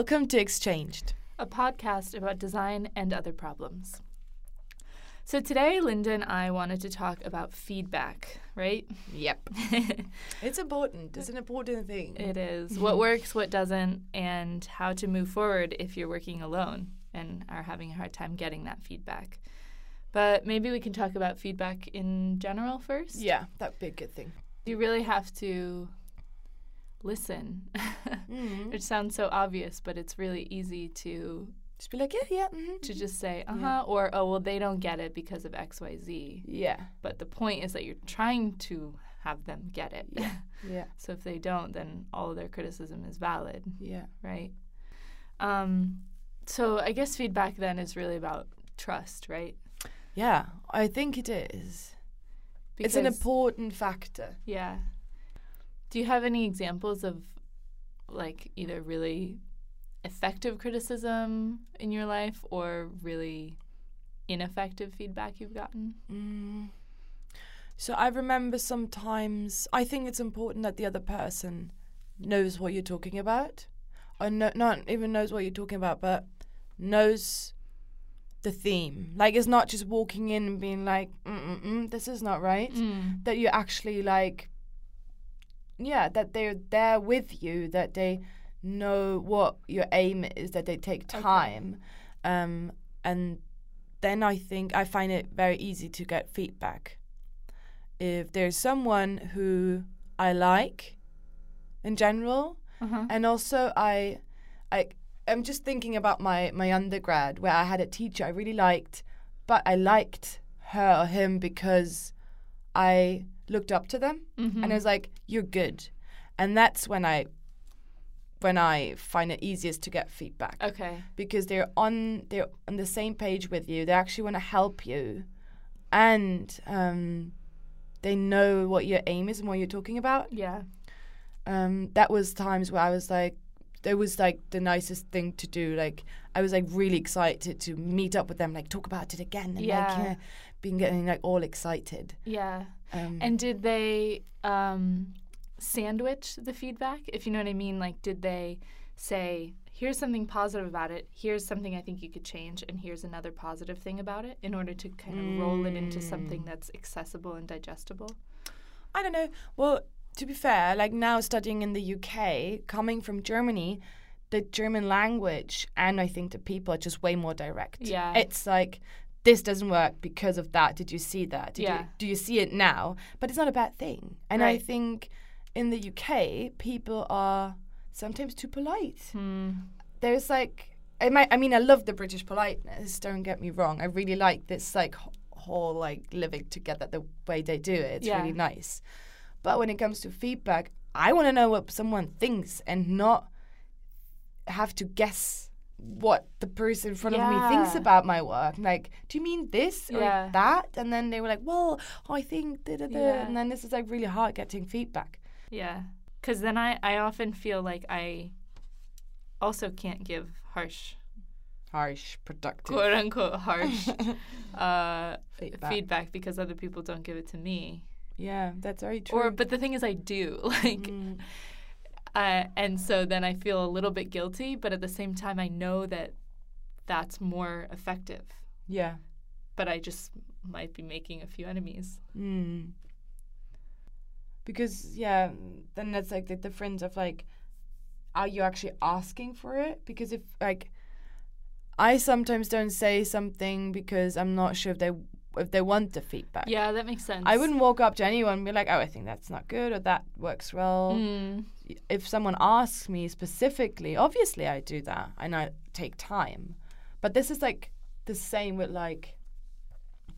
Welcome to Exchanged. a podcast about design and other problems. So today, Linda and I wanted to talk about feedback, right? Yep. it's important. It's an important thing. It is what works, what doesn't, and how to move forward if you're working alone and are having a hard time getting that feedback. But maybe we can talk about feedback in general first. Yeah, that'd be a good thing. You really have to listen, Mm. which sounds so obvious, but it's really easy to Just be like, yeah, yeah. hmm to just say, uh huh, Yeah. or oh, well, they don't get it because of X, Y, Z. Yeah, But the point is that you're trying to have them get it. Yeah. yeah, so if they don't, then all of their criticism is valid, yeah. right? Um, so I guess feedback then is really about trust, right? Yeah, I think it is. it's an important factor. Yeah. Do you have any examples of like either really effective criticism in your life or really ineffective feedback you've gotten? Mm. So I remember sometimes I think it's important that the other person knows what you're talking about, or no, not even knows what you're talking about, but knows the theme. Like it's not just walking in and being like, Mm-mm-mm, "This is not right." Mm. That you actually like, yeah, that they're there with you, that they know what your aim is, that they take Okay. time, um, and then I think I find it very easy to get feedback. If there's someone who I like in general, Uh-huh. and also I, I, I'm just thinking about my my undergrad where I had a teacher I really liked, but I liked her or him because I looked up to them Mhm. and I was like, "You're good," and that's when I, when I find it easiest to get feedback Okay. because they're on they're on the same page with you. They actually want to help you, and um, they know what your aim is and what you're talking about. Yeah. Um, that was times where I was like, it was like the nicest thing to do. Like I was like really excited to meet up with them, like talk about it again, and Yeah. like yeah, being getting like all excited. Yeah. Um, And did they um, sandwich the feedback? If you know what I mean, like did they say, "Here's something positive about it. Here's something I think you could change, and here's another positive thing about it," in order to kind of roll it into something that's accessible and digestible? I don't know. Well, to be fair, like now studying in the UK, coming from Germany, the German language and I think the people are just way more direct. Yeah. It's like this doesn't work because of that. Did you see that? Did Yeah. You, do you see it now? But it's not a bad thing. And I think in the UK, people are sometimes too polite. Hmm. There's like I might I mean I love the British politeness, don't get me wrong. I really like this like whole like living together the way they do it. It's Yeah. really nice. But when it comes to feedback, I want to know what someone thinks and not have to guess what the person in front of me thinks about my work. Like, do you mean this or Yeah. that? And then they were like, well, I think da da da. Yeah. And then this is like really hard getting feedback. Yeah. Because then I, I often feel like I also can't give harsh, Harsh, productive quote unquote, harsh uh, feedback. feedback because other people don't give it to me. Yeah, that's very true. Or, but the thing is, I do. Like, Mm. Uh, and so then I feel a little bit guilty, but at the same time, I know that that's more effective. yeah. But I just might be making a few enemies. Mm. Because yeah, then that's like the difference of like, are you actually asking for it? Because if like, I sometimes don't say something because I'm not sure if they if they want the feedback. Yeah, that makes sense. I wouldn't walk up to anyone and be like, oh, I think that's not good or that works well. Mm, If someone asks me specifically, obviously I do that and I take time. But this is like the same with like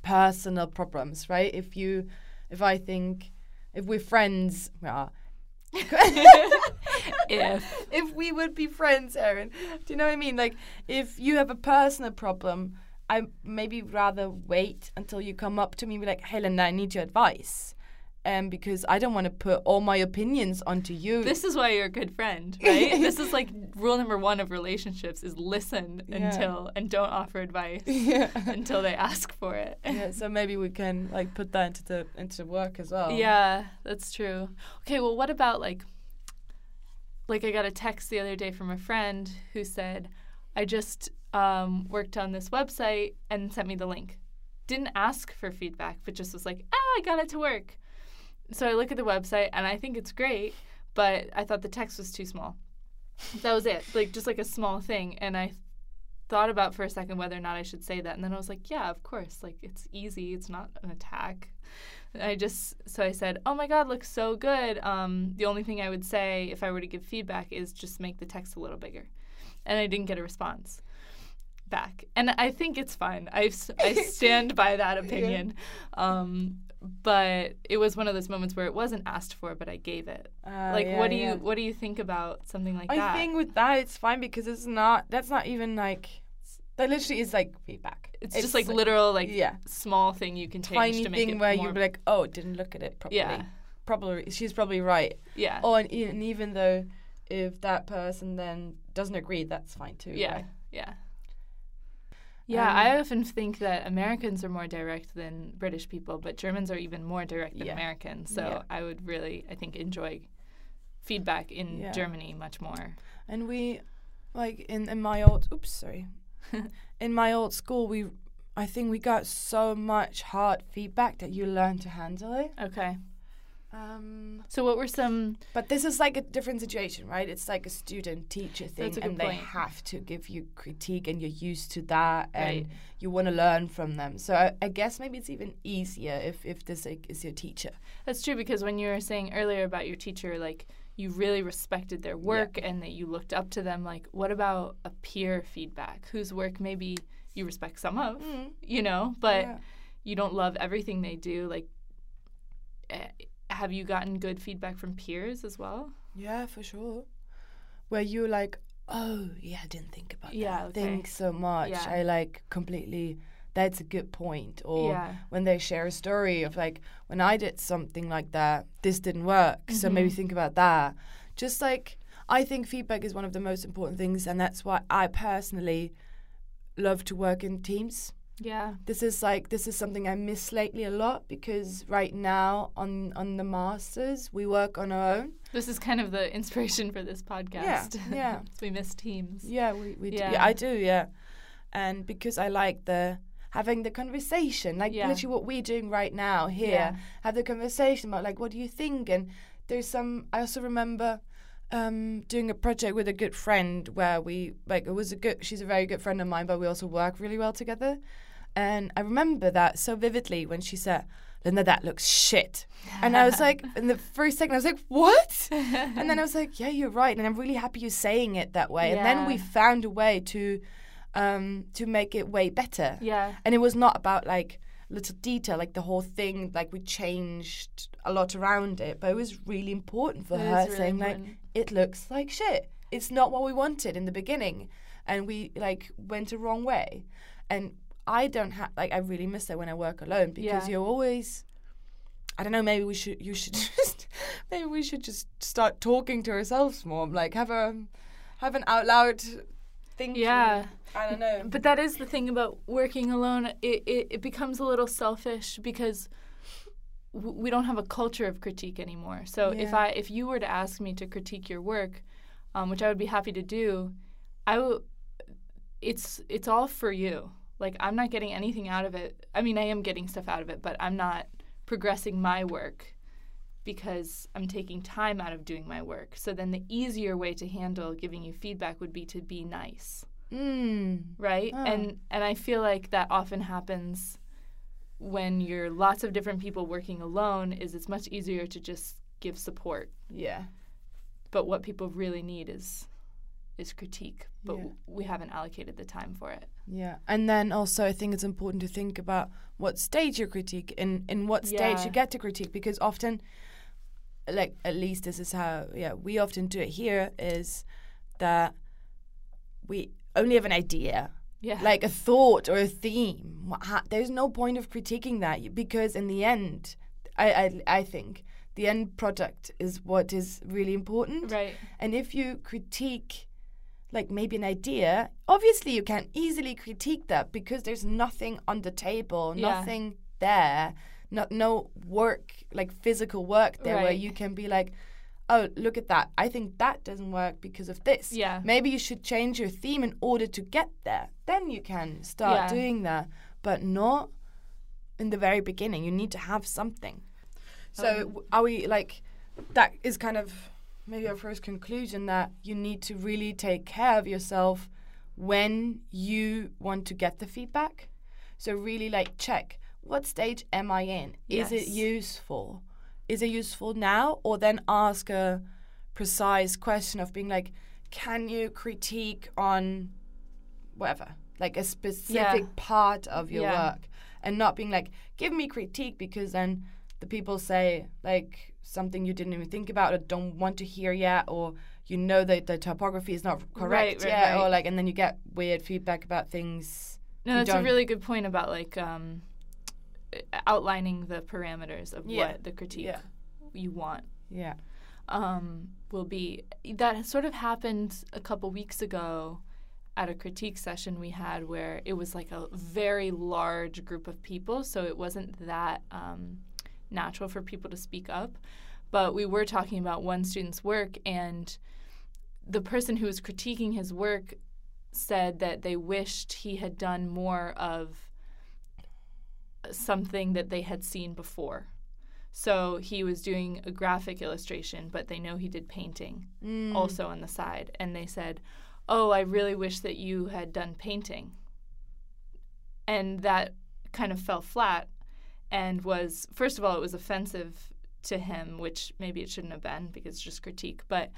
personal problems, right? If you, if I think, if we're friends, well, if if we would be friends, Erin, do you know what I mean? Like, if you have a personal problem, I maybe rather wait until you come up to me and be like, hey, Linda, I need your advice. Um, because I don't want to put all my opinions onto you. this is why you're a good friend, right? this is like rule number one of relationships: is listen Yeah. until and don't offer advice yeah. until they ask for it. yeah. So maybe we can like put that into the into work as well. Yeah, that's true. Okay, well, what about like like I got a text the other day from a friend who said, I just um, worked on this website and sent me the link. Didn't ask for feedback, but just was like, ah, I got it to work. So I look at the website and I think it's great, but I thought the text was too small. That was it, like just like a small thing. And I thought about for a second whether or not I should say that. And then I was like, yeah, of course. Like it's easy, it's not an attack. I just so I said, "Oh my God, looks so good." Um, the only thing I would say if I were to give feedback is just make the text a little bigger, and I didn't get a response back, and I think it's fine. I I stand by that opinion, um, but it was one of those moments where it wasn't asked for, but I gave it. Uh, like, yeah, what do yeah. you what do you think about something like I that? I think with that it's fine because it's not. That's not even like. That literally is like feedback. it's, just like literal, like yeah, small thing you can change tiny to make thing it where you'd be like, oh, didn't look at it properly. yeah, Probably she's probably right. yeah, Or and, e- and even though if that person then doesn't agree, that's fine too. Yeah, right? yeah. Yeah, Um, I often think that Americans are more direct than British people, but Germans are even more direct than Yeah. Americans. So Yeah. I would really, I think, enjoy feedback in Yeah. Germany much more. And we, like in in my old, oops, sorry, in my old school, we, I think we got so much hard feedback that you learn to handle it. Okay. Um, So what were some? but this is like a different situation, right? It's like a student teacher thing, That's a good and they have to give you critique, and you're used to that, and Right. you want to learn from them. So I, I guess maybe it's even easier if if this like, is your teacher. That's true because when you were saying earlier about your teacher, like you really respected their work and that you looked up to them. Like, what about a peer feedback whose work maybe you respect some of, Mm. you know, but Yeah. you don't love everything they do? Like, eh, have you gotten good feedback from peers as well? Yeah, for sure. Where you're like, oh yeah, I didn't think about Yeah, that. okay. Thanks so much. Yeah. I like completely. That's a good point. Or Yeah. when they share a story of like, when I did something like that, this didn't work. So maybe Mhm. think about that. Just like I think feedback is one of the most important things, and that's why I personally love to work in teams. Yeah. This is like this is something I miss lately a lot because right now on on the masters we work on our own. This is kind of the inspiration for this podcast. yeah. yeah. we miss teams. Yeah, we, we do. Yeah. Yeah, I do, yeah. And because I like the having the conversation, like Yeah. literally what we're doing right now here, Yeah. have the conversation about like what do you think? And there's some I also remember um, doing a project with a good friend where we like it was a good she's a very good friend of mine, but we also work really well together. And I remember that so vividly when she said, Linda, that looks shit. And I was like, in the first second, I was like, what? and then I was like, yeah, you're right. And I'm really happy you're saying it that way. And then we found a way to um, to make it way better. Yeah. And it was not about like little detail, like the whole thing, like we changed a lot around it. But it was really important for It her really saying important. like, it looks like shit. It's not what we wanted in the beginning. And we like went a wrong way. And I don't have like I really miss it when I work alone because Yeah. you're always I don't know, maybe we should you should just maybe we should just start talking to ourselves more. Like have a have an out loud thing. Yeah. I don't know. But that is the thing about working alone. It, it, it becomes a little selfish because w- we don't have a culture of critique anymore. So if I if you were to ask me to critique your work, um, which I would be happy to do, I will. It's it's all for you. Like I'm not getting anything out of it. I mean, I am getting stuff out of it, but I'm not progressing my work because I'm taking time out of doing my work. So then the easier way to handle giving you feedback would be to be nice Mm. right Ah. and and i feel like that often happens when you're lots of different people working alone is it's much easier to just give support Yeah. but what people really need is is critique but Yeah. we haven't allocated the time for it Yeah. And then also I think it's important to think about what stage you critique in in what stage Yeah. you get to critique because often like at least this is how yeah, we often do it here is that we only have an idea yeah like a thought or a theme. There's no point of critiquing that because in the end, I, I I think the end product is what is really important. right And if you critique, like maybe an idea, obviously you can easily critique that because there's nothing on the table, Yeah. nothing there, not no work like physical work there where you can be like, oh, look at that. I think that doesn't work because of this. Yeah. Maybe you should change your theme in order to get there. Then you can start Yeah. doing that, but not in the very beginning. You need to have something. So, Um, are we like, that is kind of maybe our first conclusion that you need to really take care of yourself when you want to get the feedback. So, really like check what stage am I in? Is it useful? Is it useful now? Or then ask a precise question of being like, can you critique on whatever, like a specific part of your Yeah. work? And not being like, give me critique because then the people say like something you didn't even think about or don't want to hear yet, or you know that the typography is not correct right, yet, or like, and then you get weird feedback about things. No, that's a really good point about like um, outlining the parameters of Yeah. what the critique Yeah. you want Yeah. um, will be. That sort of happened a couple weeks ago at a critique session we had where it was like a very large group of people, so it wasn't that um, natural for people to speak up. But we were talking about one student's work, and the person who was critiquing his work said that they wished he had done more of something that they had seen before. So he was doing a graphic illustration, but they know he did painting Mm. also on the side. And they said, Oh, I really wish that you had done painting. And that kind of fell flat and was, first of all, it was offensive to him, which maybe it shouldn't have been because it's just critique. But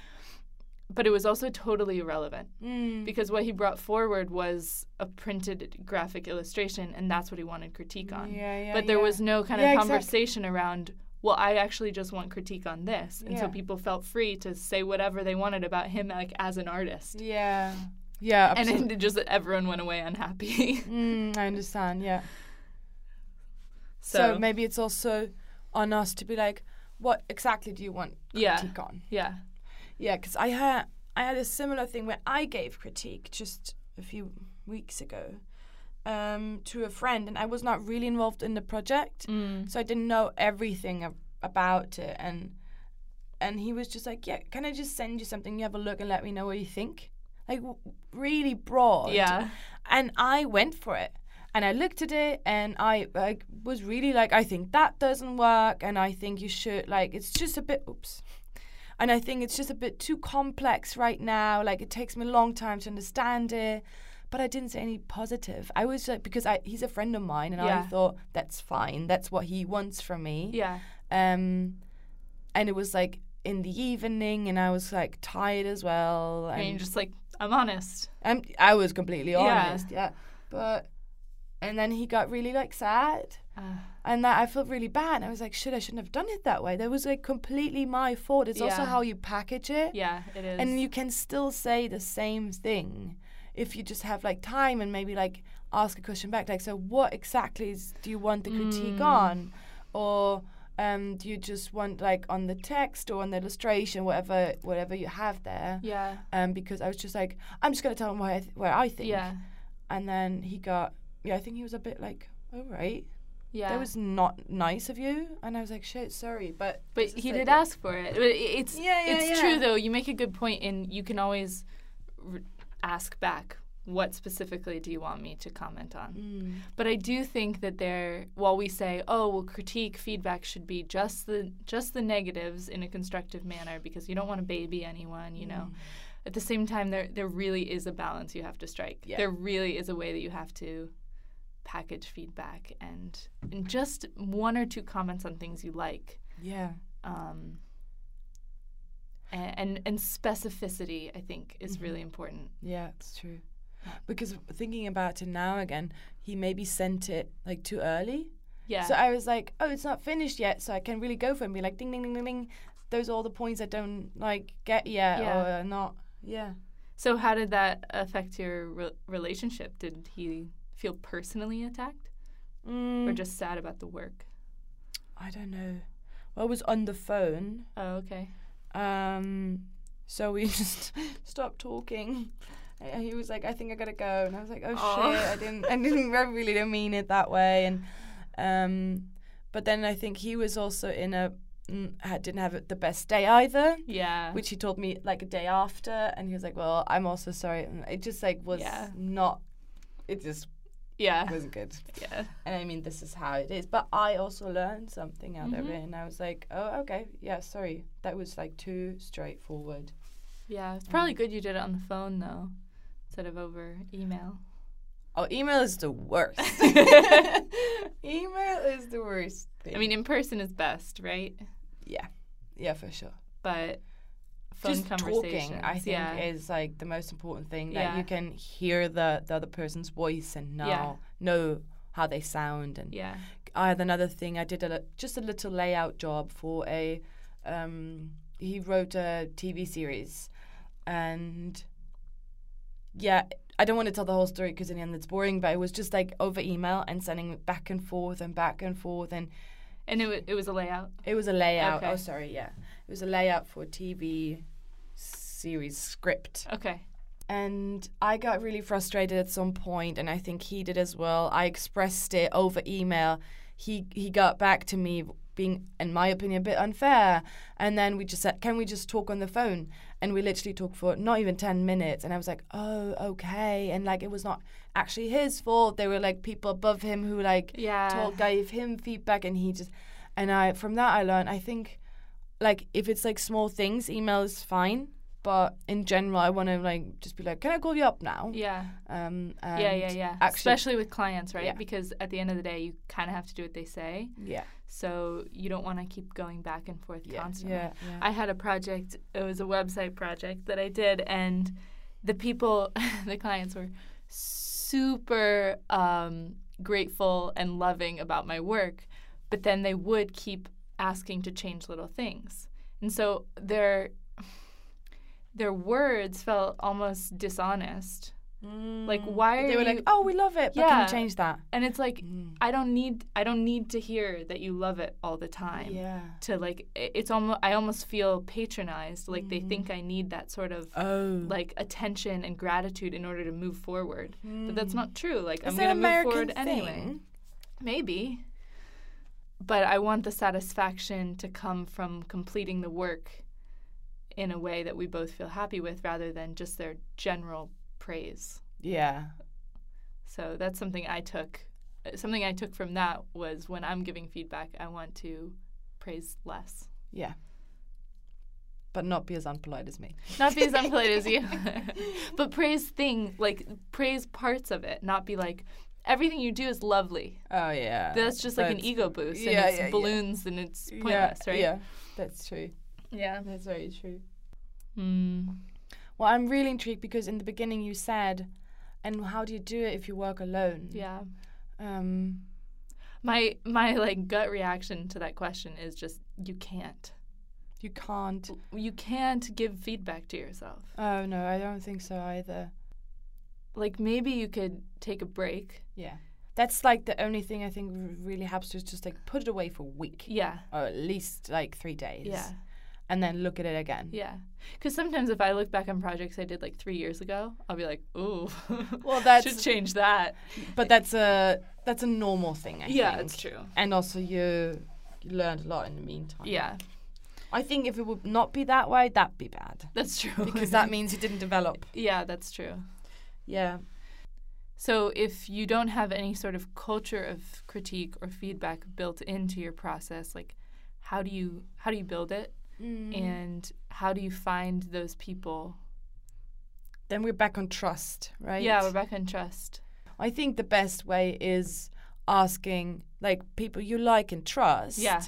but it was also totally irrelevant Mm. because what he brought forward was a printed graphic illustration and that's what he wanted critique on Yeah, yeah, but there yeah. was no kind of conversation around well i actually just want critique on this and so people felt free to say whatever they wanted about him like as an artist Yeah. Yeah. and absolutely. it just everyone went away unhappy Mm, I understand. Yeah. So, so, maybe it's also on us to be like, what exactly do you want Yeah. critique on? yeah Yeah, because I had I had a similar thing where I gave critique just a few weeks ago um, to a friend, and I was not really involved in the project, mm. so I didn't know everything ab- about it, and and he was just like, yeah, can I just send you something? You have a look and let me know what you think. Like w- really broad. yeah And I went for it. And I looked at it and I like was really like, I think that doesn't work and I think you should like it's just a bit oops. And I think it's just a bit too complex right now. Like it takes me a long time to understand it. But I didn't say any positive. I was like because I he's a friend of mine and I thought that's fine. That's what he wants from me. yeah Um and it was like in the evening and I was like tired as well. and you're just like i'm honest I'm, I was completely Yeah. honest, yeah. But and then he got really like sad, uh, and that I felt really bad. And i was like, shit, I shouldn't have done it that way. That was like completely my fault. It's also how you package it, yeah it is and you can still say the same thing if you just have like time and maybe like ask a question back, like, so what exactly is, do you want the critique Mm. on, or um, do you just want like on the text or on the illustration, whatever whatever you have there? yeah um, because I was just like, I'm just gonna tell him what I, th- what I think. yeah And then he got, yeah, I think he was a bit like, all right, yeah that was not nice of you. And I was like, shit, sorry, but. But he like did what- ask for it. But it's Yeah, yeah, it's yeah. true though. You make a good point, and you can always r- ask back. What specifically do you want me to comment on? Mm. But I do think that there, while we say, "Oh, well, critique feedback should be just the just the negatives in a constructive manner," because you don't want to baby anyone, you Mm. know. At the same time, there there really is a balance you have to strike. Yeah. There really is a way that you have to package feedback and and just one or two comments on things you like Yeah. um, and and specificity I think is Mhm. really important. Yeah, it's true. Because thinking about it now again, he maybe sent it like too early. Yeah. So I was like, oh, it's not finished yet, so I can really go for it and be like, ding, ding, ding, ding, ding. Those are all the points I don't like get yet Yeah. or not. Yeah. so how did that affect your re- relationship? Did he feel personally attacked or Mm, just sad about the work? I don't know. Well, I was on the phone. Oh, okay. Um, so we just stopped talking. And he was like, "I think I gotta go," and I was like, "Oh shit! I didn't, I didn't, I really didn't mean it that way." And um, but then I think he was also in a mm, had, didn't have the best day either. Yeah. Which he told me like a day after, and he was like, "Well, I'm also sorry." And it just like was Yeah. not. It just yeah. It wasn't good. Yeah. And I mean, this is how it is. But I also learned something out of Mhm. it, and I was like, "Oh, okay, yeah, sorry, that was like too straightforward." Yeah. It's probably Mm. good you did it on the phone though, instead of over email. Oh, email is the worst. email is the worst. Thing. I mean, in person is best, right? yeah, yeah, for sure. But phone Just conversations, talking, I think, yeah. is like the most important thing that Yeah. you can hear the the other person's voice and know know how they sound. And yeah. I had another thing. I did a just a little layout job for a. Um, he wrote a TV series, and yeah, I don't want to tell the whole story because in the end it's boring. But it was just like over email and sending back and forth and back and forth, and And it, it was a layout. it was a layout. Okay. Oh, sorry, yeah, it was a layout for a TV series script. Okay. And I got really frustrated at some point, and I think he did as well. I expressed it over email. He he got back to me, being, in my opinion, a bit unfair. And then we just said, "Can we just talk on the phone?" And we literally talked for not even ten minutes. And I was like, "Oh, okay." And like, it was not actually his fault. There were like people above him who like Yeah. told gave him feedback, and he just. And I from that I learned. I think, like, if it's like small things, email is fine. But in general, I want to like just be like, "Can I call you up now?" Yeah. Um, Yeah, yeah, yeah. Actually, Especially with clients, right? Yeah. Because at the end of the day, you kind of have to do what they say. yeah, So you don't want to keep going back and forth yeah, constantly. yeah, yeah. I had a project, it was a website project that I did, and the people, the clients were super um, grateful and loving about my work, but then they would keep asking to change little things. And so their their words felt almost dishonest. Like why are they were you like, "Oh, we love it. But can Yeah. you change that?" and it's like Mm. I don't need I don't need to hear that you love it all the time Yeah. to like it's almost I almost feel patronized like they Mhm. think I need that sort of Oh. like attention and gratitude in order to move forward but that's Mm. not true like Is I'm going to move American forward anyway maybe but I want the satisfaction to come from completing the work in a way that we both feel happy with rather than just their general praise Yeah. so that's something I took something I took from that was when I'm giving feedback I want to praise less Yeah. But not be as unpolite as me. Not be as unpolite as you, but praise thing like praise parts of it. Not be like everything you do is lovely. Oh yeah. That's just like an ego boost, and yeah, it's yeah, yeah. balloons, and it's Yeah, pointless, right? Yeah. That's true. Yeah. That's very true. Mm. Well, I'm really intrigued because in the beginning you said, and how do you do it if you work alone? Yeah. Um. My my like gut reaction to that question is just you can't. You can't. You can't give feedback to yourself. Oh no, I don't think so either. Like maybe you could take a break. Yeah. That's like the only thing I think really helps to is just like put it away for a week Yeah. or at least like three days. Yeah. And then look at it again. Yeah. Because sometimes if I look back on projects I did like three years ago, I'll be like, ooh, Well, that's- should change that. But that's a that's a normal thing. I yeah, think. it's true. And also you learned a lot in the meantime. Yeah, I think if it would not be that way, that'd be bad that's true. because that means you didn't develop. yeah, that's true. Yeah. So if you don't have any sort of culture of critique or feedback built into your process, like how do you how do you build it Mm. and how do you find those people? then we're back on trust, right? Yeah, we're back on trust. I think the best way is asking like people you like and trust Yeah.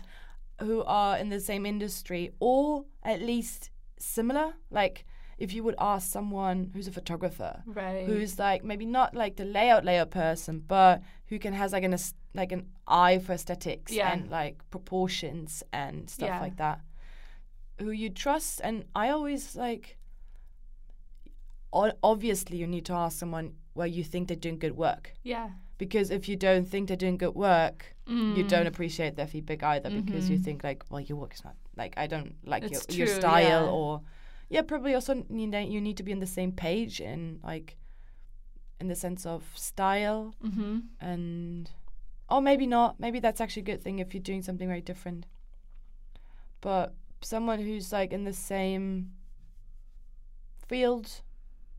who are in the same industry or at least similar. Like if you would ask someone who's a photographer Right. who's like maybe not like the layout layout person, but who can has like an like an eye for aesthetics Yeah. and like proportions and stuff Yeah. like that. Who you trust, and I always like. Obviously, you need to ask someone where you think they're doing good work, yeah. because if you don't think they're doing good work, you Mm. don't appreciate their feedback either, because you Mhm. think like, well, your work is not like I don't like your, It's your true, style yeah. or yeah, probably also you know you need to be on the same page in like in the sense of style Mm-hmm. and or maybe not. Maybe that's actually a good thing if you're doing something very different. but someone who's like in the same field,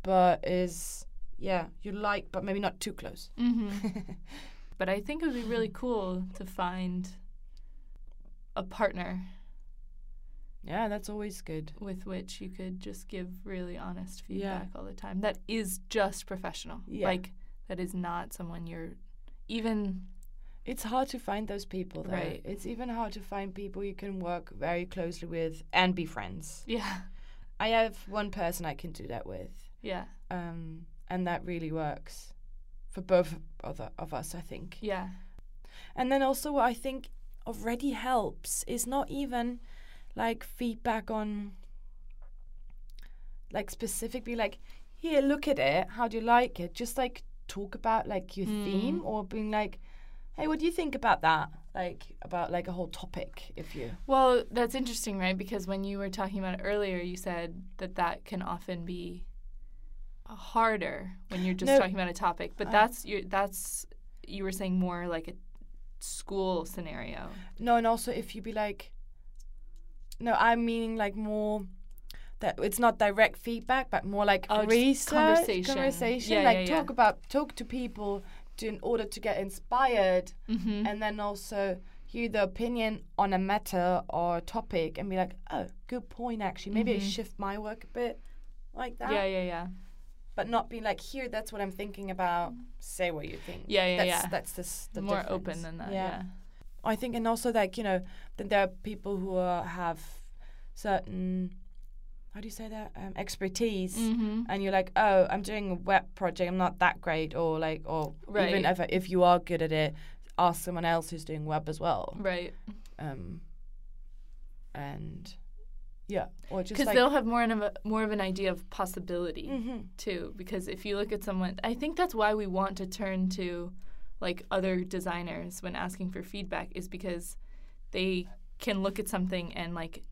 but is yeah you like, but maybe not too close. hmm but I think it would be really cool to find a partner yeah, that's always good. with which you could just give really honest Yeah. feedback all the time. That is just professional. Yeah. Like that is not someone you're even It's hard to find those people, though. Right. It's even hard to find people you can work very closely with and be friends. yeah. I have one person I can do that with, Yeah. um, and that really works for both of, of us, I think. Yeah. And then also, what I think already helps is not even like feedback on, like specifically, like, here, look at it. How do you like it? Just like talk about like your Mm. theme or being like, hey, what do you think about that? Like, about like a whole topic, if you. Well, that's interesting, right? Because when you were talking about it earlier, you said that that can often be harder when you're just No. talking about a topic. But Uh, that's you that's you were saying more like a school scenario. No, and also if you be like, no, I'm meaning like more that it's not direct feedback, but more like Oh, research, conversation. conversation. Yeah, like yeah, talk yeah. about talk to people to, in order to get inspired, Mm-hmm. and then also hear the opinion on a matter or topic, and be like, oh, good point. Actually, maybe I Mhm. shift my work a bit like that. yeah, yeah, yeah. But not be like, here, that's what I'm thinking about. Say what you think. Yeah, yeah, that's, yeah. That's this, the More difference. open than that. Yeah. I think, and also like you know, then there are people who are, have certain, how do you say that, um, expertise, Mm-hmm. and you're like, oh, I'm doing a web project, I'm not that great, or like, or even if if you are good at it, ask someone else who's doing web as well, Right. um, and yeah, or just Because like, they'll have more of a, more of an idea of possibility. Mhm. too because if you look at someone i think that's why we want to turn to like other designers when asking for feedback is because they can look at something and like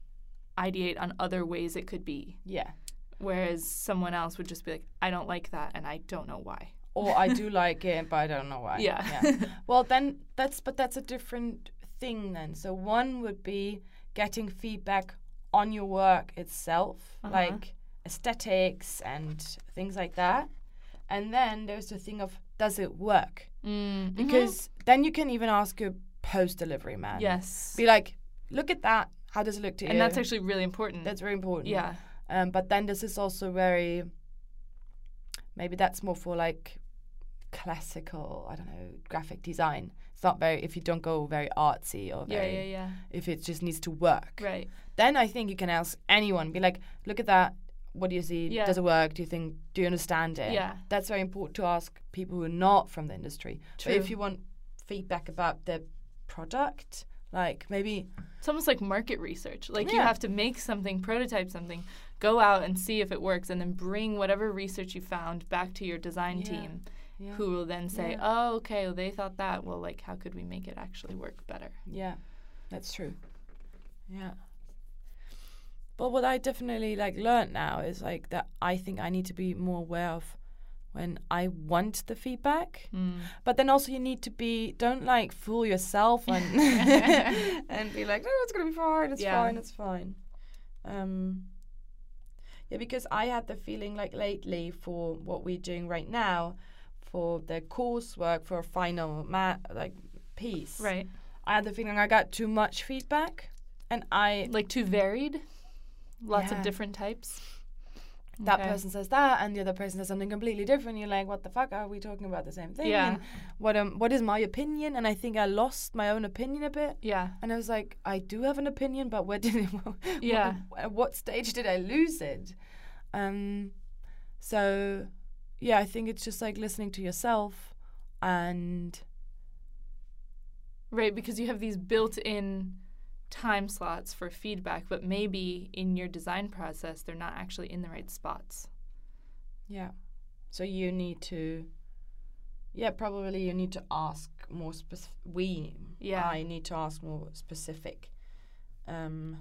ideate on other ways it could be yeah, whereas someone else would just be like i don't like that and i don't know why or I do like it, but I don't know why. yeah Well, then that's but that's a different thing then. So one would be getting feedback on your work itself, Uh-huh. like aesthetics and things like that. And then there's the thing of does it work? mm, Because then you can even ask a post delivery man. yes Be like, look at that. How does it look to you? and that's actually really important that's very important. yeah Um, but then this is also very. Maybe that's more for like classical. I don't know graphic design. It's not very if you don't go very artsy or yeah yeah yeah if it just needs to work. right Then I think you can ask anyone. Be like, look at that. What do you see? Yeah. Does it work? Do you think? Do you understand it? Yeah. That's very important to ask people who are not from the industry. True. But if you want feedback about the product, like maybe It's almost like market research. Like you have to make something, prototype something, go out and see if it works, and then bring whatever research you found back to your design Yeah. team, yeah, who will then say, Yeah. "Oh, okay, well, they thought that. Well, like, how could we make it actually work better?" Yeah, that's true. Yeah. But what I definitely like learned now is like that I think I need to be more aware of when I want the feedback. Mm. But then also you need to be don't like fool yourself and and be like, oh, it's gonna be fine, it's Yeah. fine, it's fine. Um. Yeah, because I had the feeling like lately for what we're doing right now, for the coursework for a final ma- like piece. Right. I had the feeling I got too much feedback, and I Like too varied. Lots Yeah. of different types. That Okay. person says that, and the other person says something completely different. You're like, what the fuck are we talking about the same thing? Yeah. And what um what is my opinion? And I think I lost my own opinion a bit, Yeah. and I was like, I do have an opinion, but where did it? Yeah. At what stage did I lose it? Um, so yeah, I think it's just like listening to yourself, and Right, because you have these built-in time slots for feedback, but maybe in your design process they're not actually in the right spots. Yeah. So you need to, yeah, probably you need to ask more specific. We, Yeah. I need to ask more specific, um,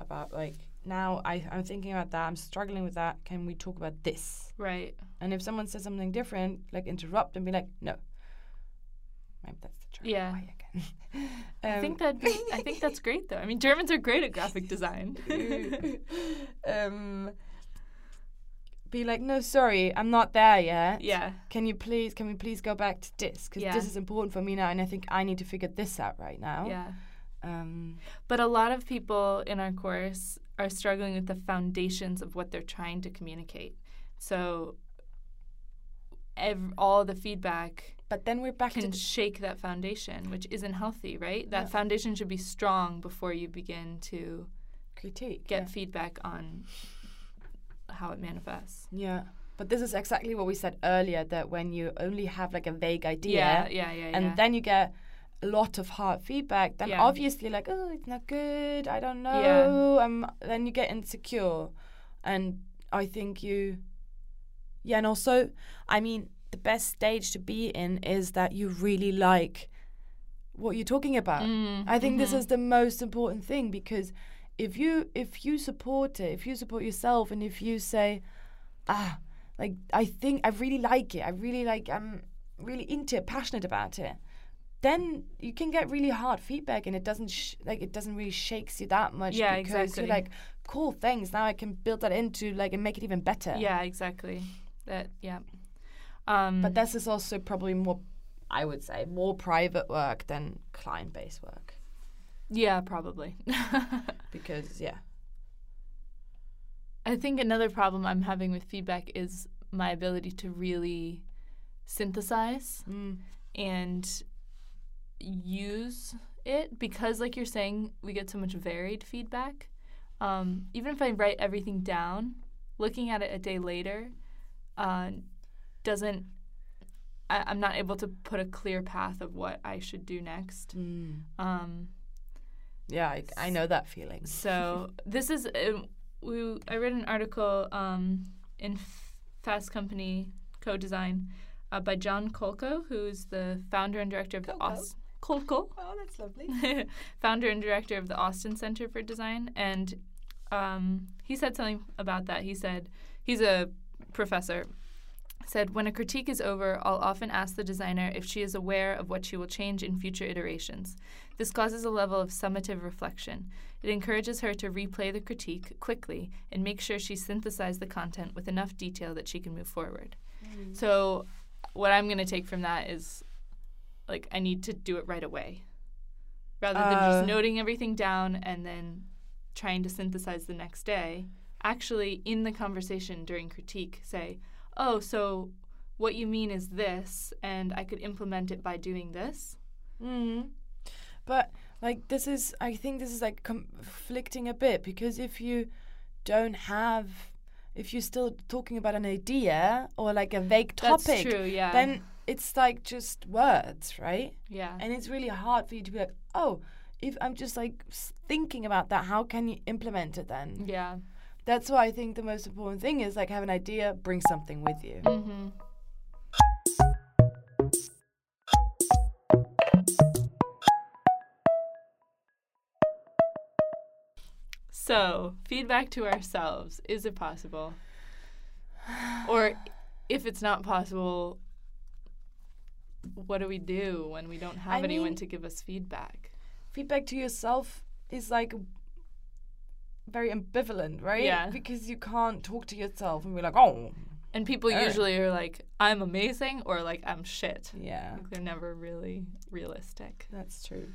about like now I I'm thinking about that. I'm struggling with that. Can we talk about this? Right. And if someone says something different, like interrupt and be like, no. Maybe that's the German Yeah. I think Um, that I think that's great though. I mean, Germans are great at graphic design. um, be like, no, sorry, I'm not there yet. yeah. Can you please, can we please go back to this? Because Yeah. this is important for me now, and I think I need to figure this out right now. Yeah. Um, But a lot of people in our course are struggling with the foundations of what they're trying to communicate. So ev- all the feedback but then we're back can the, shake that foundation, which isn't healthy, right? That Yeah. foundation should be strong before you begin to critique. get yeah. feedback on how it manifests. Yeah. But this is exactly what we said earlier that when you only have like a vague idea Yeah, yeah, yeah, and yeah. then you get a lot of hard feedback, then Yeah. obviously like, oh, it's not good, I don't know. Yeah. Um, then you get insecure. And I think you, yeah, and also, I mean, the best stage to be in is that you really like what you're talking about. Mm, I think this mhm. is the most important thing because if you if you support it, if you support yourself, and if you say, ah, like I think I really like it, I really like, I'm really into it, passionate about it, then you can get really hard feedback, and it doesn't sh- like it doesn't really shakes you that much. Yeah, because exactly. You're like, cool, thanks. Now I can build that into like and make it even better. Yeah, exactly. That yeah. Um, But this is also probably more, I would say, more private work than client-based work yeah, probably. because yeah. I think another problem I'm having with feedback is my ability to really synthesize Mm. and use it because, like you're saying, we get so much varied feedback. Um, even if I write everything down, looking at it a day later uh, doesn't. I, I'm not able to put a clear path of what I should do next. Mm. Um, Yeah, I, I know that feeling. So this is um, we. I read an article um, in Fast Company Co-Design uh, by John Kolko, who's the founder and director of the Kolko, Oh, that's lovely. founder and director of the Austin Center for Design, and um, he said something about that. He said he's a professor. Said when a critique is over, I'll often ask the designer if she is aware of what she will change in future iterations. This causes a level of summative reflection. It encourages her to replay the critique quickly and make sure she synthesized the content with enough detail that she can move forward. So, what I'm going to take from that is like, I need to do it right away rather than Uh. just noting everything down and then trying to synthesize the next day. Actually, in the conversation during critique, say, oh, so what you mean is this, and I could implement it by doing this. Mm. But like this is, I think this is like conflicting a bit because if you don't have, if you're still talking about an idea or like a vague topic, That's true, yeah. then it's like just words, right? yeah. And it's really hard for you to be like, oh, if I'm just like thinking about that, how can you implement it then? yeah. That's why I think the most important thing is like have an idea, bring something with you. Mm-hmm. So, feedback to ourselves. Is it possible? Or if it's not possible, what do we do when we don't have I anyone mean- to give us feedback? feedback to yourself is like very ambivalent, right? Yeah. Because you can't talk to yourself and be like, oh, And people Alright. usually are like, I'm amazing or like, I'm shit. yeah, Like, they're never really realistic. that's true.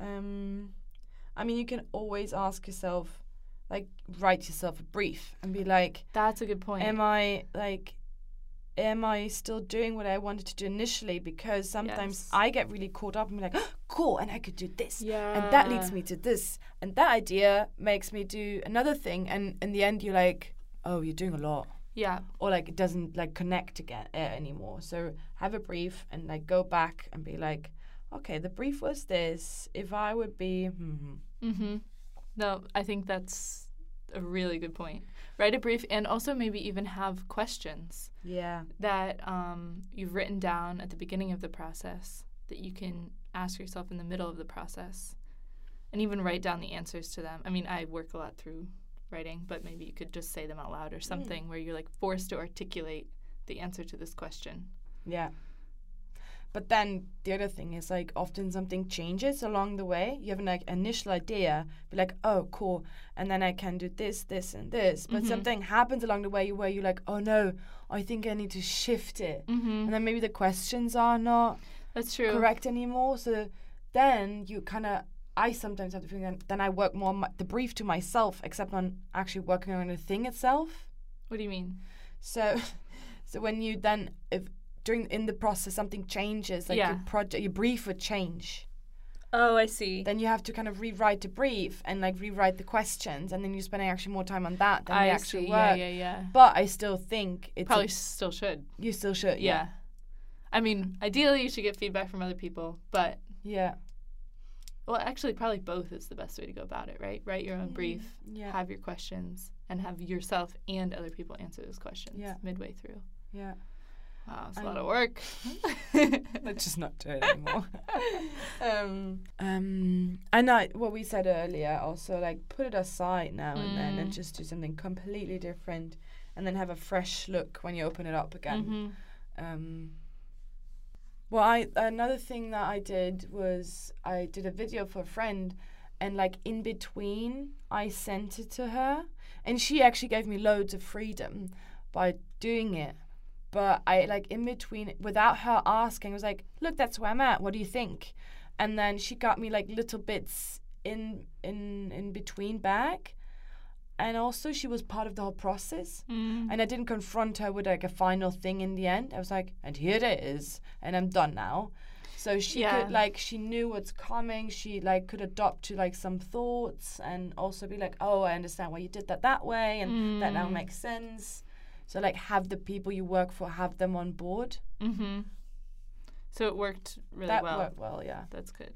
Um, I mean, you can always ask yourself, like, write yourself a brief and be like, That's a good point. am I like, am I still doing what I wanted to do initially? Because sometimes Yes. I get really caught up and be like, cool, and I could do this. yeah. and that leads me to this and that idea makes me do another thing and in the end you're like oh you're doing a lot Yeah. or like it doesn't like connect again uh, anymore so have a brief and like go back and be like okay the brief was this if i would be hmm Mm-hmm. No, I think that's a really good point. Write a brief and also maybe even have questions yeah that um, you've written down at the beginning of the process that you can ask yourself in the middle of the process and even write down the answers to them. I mean, I work a lot through writing, but maybe you could just say them out loud or something where you're like forced to articulate the answer to this question. yeah But then the other thing is like often something changes along the way. You have an like initial idea, be like, oh cool, and then I can do this, this, and this. But Mhm. something happens along the way where you're like, oh no, I think I need to shift it, Mm-hmm. and then maybe the questions are not That's true. correct anymore. So then you kind of, I sometimes have the feeling that then I work more on my, the brief to myself, except on actually working on the thing itself. What do you mean? So, so when you then if during in the process something changes, like Yeah. your project, your brief would change. Oh, I see. Then you have to kind of rewrite the brief and like rewrite the questions, and then you're spending actually more time on that than the actual see. work. Yeah, yeah, yeah. But I still think it's Probably a- still should. you still should. Yeah. Yeah. I mean, ideally, you should get feedback from other people, but Yeah. well, actually, probably both is the best way to go about it, right? Write your own mm, brief, Yeah. have your questions, and have yourself and other people answer those questions Yeah. midway through. Yeah. Wow, it's a lot of work. Let's just not do it anymore. um, um, and I, what we said earlier, also like put it aside now and then, and Mm. just do something completely different, and then have a fresh look when you open it up again. Mhm. Um, well, I another thing that I did was I did a video for a friend, and like in between, I sent it to her, and she actually gave me loads of freedom by doing it. But I like in between, without her asking, I was like, "Look, that's where I'm at. What do you think?" And then she got me like little bits in in in between back, and also she was part of the whole process Mm. and I didn't confront her with like a final thing in the end. I was like, and here it is, and I'm done now. So she Yeah. could like she knew what's coming. She like could adopt to like some thoughts and also be like, oh, I understand why you did that that way, and that now Mm. makes sense. So like have the people you work for have them on board. Mm-hmm. So it worked really that well. worked well, yeah. That's good.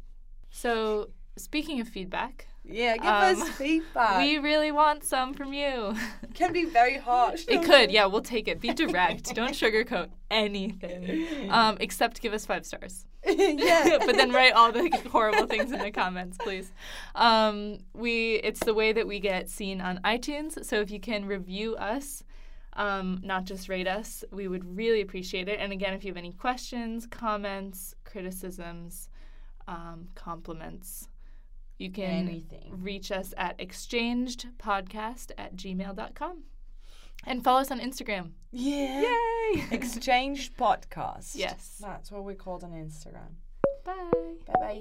So speaking of feedback, Yeah, give Um, us feedback. we really want some from you. It can be very harsh. It could, yeah, we'll take it. Be direct. Don't sugarcoat anything. Um, except give us five stars. yeah. but then write all the horrible things in the comments, please. Um, we it's the way that we get seen on iTunes. So if you can review us, um, not just rate us, we would really appreciate it. And again, if you have any questions, comments, criticisms, um, compliments, you can Anything. reach us at exchangedpodcast at gmail.com. And follow us on Instagram. Yeah. Yay! Exchange podcast. yes. That's what we called on Instagram. Bye. Bye bye.